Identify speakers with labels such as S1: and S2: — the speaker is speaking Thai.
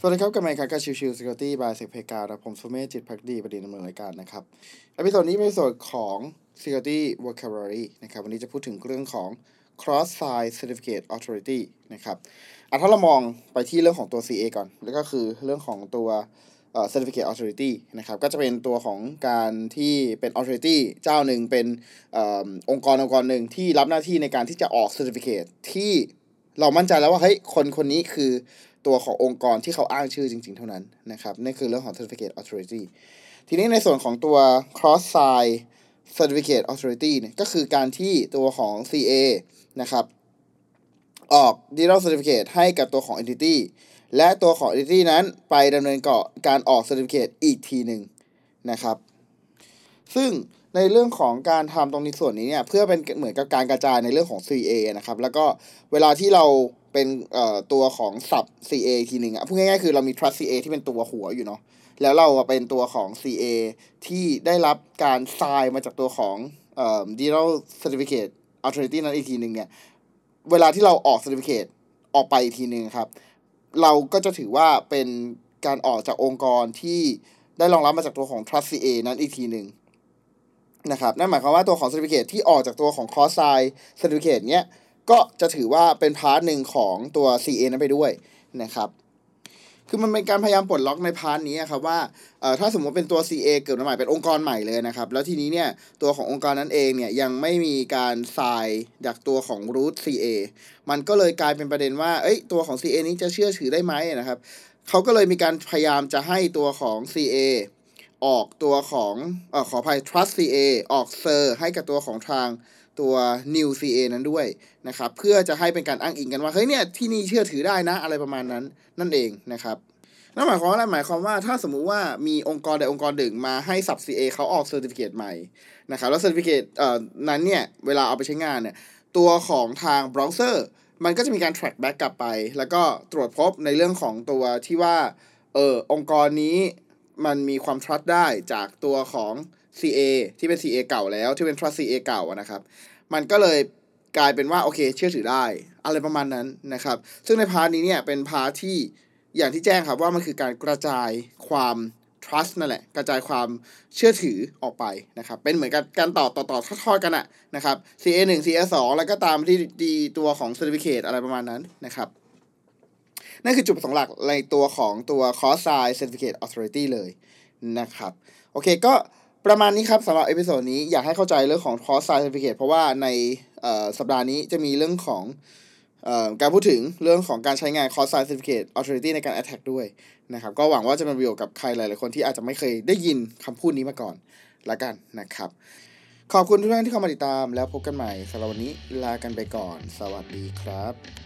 S1: สวัสดีครับกลับมาครับกับชิวชิว Security by เซกเพกาและผมสุเมธจิตภักดีบดินทร์ดำเนินรายการนะครับ episode นี้เป็นส่วนของ Security Vocabulary นะครับวันนี้จะพูดถึงเรื่องของ Cross-Signed Certificate Authority นะครับอะถ้าเรามองไปที่เรื่องของตัว CA ก่อน แล้วก็คือเรื่องของตัว Certificate Authority นะครับก็จะเป็นตัวของการที่เป็น Authority เจ้าหนึ่งเป็นองค์กรองค์กรหนึ่งที่รับหน้าที่ในการที่จะออก Certificate ที่ เรามั่นใจแล้วว่าเฮ้ยคนคนนี้คือตัวขององค์กรที่เขาอ้างชื่อจริง ๆ เท่านั้นนะครับนั่คือเรื่องของ Certificate Authority ทีนี้ในส่วนของตัว Cross Site Certificate Authority เนี่ยก็คือการที่ตัวของ CA นะครับ ออก Digital Certificate ให้กับตัวของ Entity และตัวของ Entity นั้นไปดำเนินก่อการออก Certificate อีกทีหนึ่งนะครับ ซึ่ง ในเรื่องของการทำตรงนี้ส่วนนี้เนี่ยเพื่อเป็นเหมือนกับการกระจายในเรื่องของ CA นะครับแล้วก็เวลาที่เราเป็นเอ่อตัวของ sub CA อีกทีหนึ่งอะพูดง่ายๆคือเรามี trust CA ที่เป็นตัวหัวอยู่เนาะแล้วเราเป็นตัวของ CA ที่ได้รับการทรายมาจากตัวของเอ่อ Digital Certificate Authority นั้นอีกทีหนึ่งเนี่ยเวลาที่เราออก certificate ออกไปอีกทีหนึ่งครับ เราก็จะถือว่าเป็นการออกจากองค์กรที่ได้รองรับมาจากตัวของ Trust CA นั้นอีกทีหนึ่ง นะครับนั่นหมายความว่าตัวของ certificate ที่ออกจากตัวของ cross site certificate เนี้ยก็จะถือว่าเป็น part หนึ่งของตัว CA นั้นไปด้วยนะครับคือมันเป็นการพยายามปลดล็อกใน part นี้ครับว่าถ้าสมมติเป็นตัว CA เกิดมาใหม่เป็นองค์กรใหม่เลยนะครับ แล้วทีนี้เนี่ยตัวขององค์กรนั้นเองเนี่ยยังไม่มีการทรายจากตัวของ root CA มันก็เลยกลายเป็นประเด็นว่าเอ้ยตัวของ CA นี้จะเชื่อถือได้ไหมนะครับเขาก็เลยมีการพยายามจะให้ตัวของ CA ออกตัวของอขออภัย trust CA ออกเซอร์ให้กับตัวของทางตัว new CA นั้นด้วยนะครับ เพื่อจะให้เป็นการอ้างอิงกันว่า เฮ้ยเนี่ยที่นี่เชื่อถือได้นะอะไรประมาณนั้นนั่นเองนะครับนั่นหมายความว่าอะไรหมายความว่าถ้าสมมุติว่ามีองค์กรใดองค์กรหนึ่งมาให้ sub CA เขาออก certificate ใหม่นะครับแล้ว certificate เอ่อนั้นเนี่ย เวลาเอาไปใช้งานเนี่ย ตัวของทาง browser มันก็จะมีการ track back กลับไป แล้วก็ตรวจพบในเรื่องของตัวที่ว่าเออองค์กรนี้ มันมีความ trust ได้จากตัวของ CA ที่เป็น CA เก่าแล้วที่เป็น trust CA เก่านะครับ มันก็เลยกลายเป็นว่าโอเคเชื่อถือได้ อะไรประมาณนั้นนะครับ ซึ่งใน part นี้เนี่ยเป็น part ที่อย่างที่แจ้งครับว่ามันคือการกระจายความ trust นั่นแหละ กระจายความเชื่อถือออกไปนะครับ เป็นเหมือนกับการต่อต่อต่อทอดๆกันอะนะครับ CA 1 CA 2แล้วก็ตามที่ดีตัวของ certificate อะไรประมาณนั้นนะครับ นั่นคือจุดประสงค์หลักในตัวของตัว cross-signed certificate authority เลยนะครับ โอเคก็ประมาณนี้ครับสำหรับ episode นี้อยากให้เข้าใจเรื่องของ cross-signed certificate เพราะว่าในสัปดาห์นี้จะมีเรื่องของออการพูดถึงเรื่องของการใช้งาน cross-signed certificate authority ในการ attack ด้วยนะครับ ก็หวังว่าจะเป็นประโยชน์กับใครหลายๆคนที่อาจจะไม่เคยได้ยินคำพูดนี้มาก่อนละกันนะครับ ขอบคุณทุกท่านที่เข้ามาติดตามแล้วพบกันใหม่สำหรับวันนี้ลากันไปก่อน สวัสดีครับ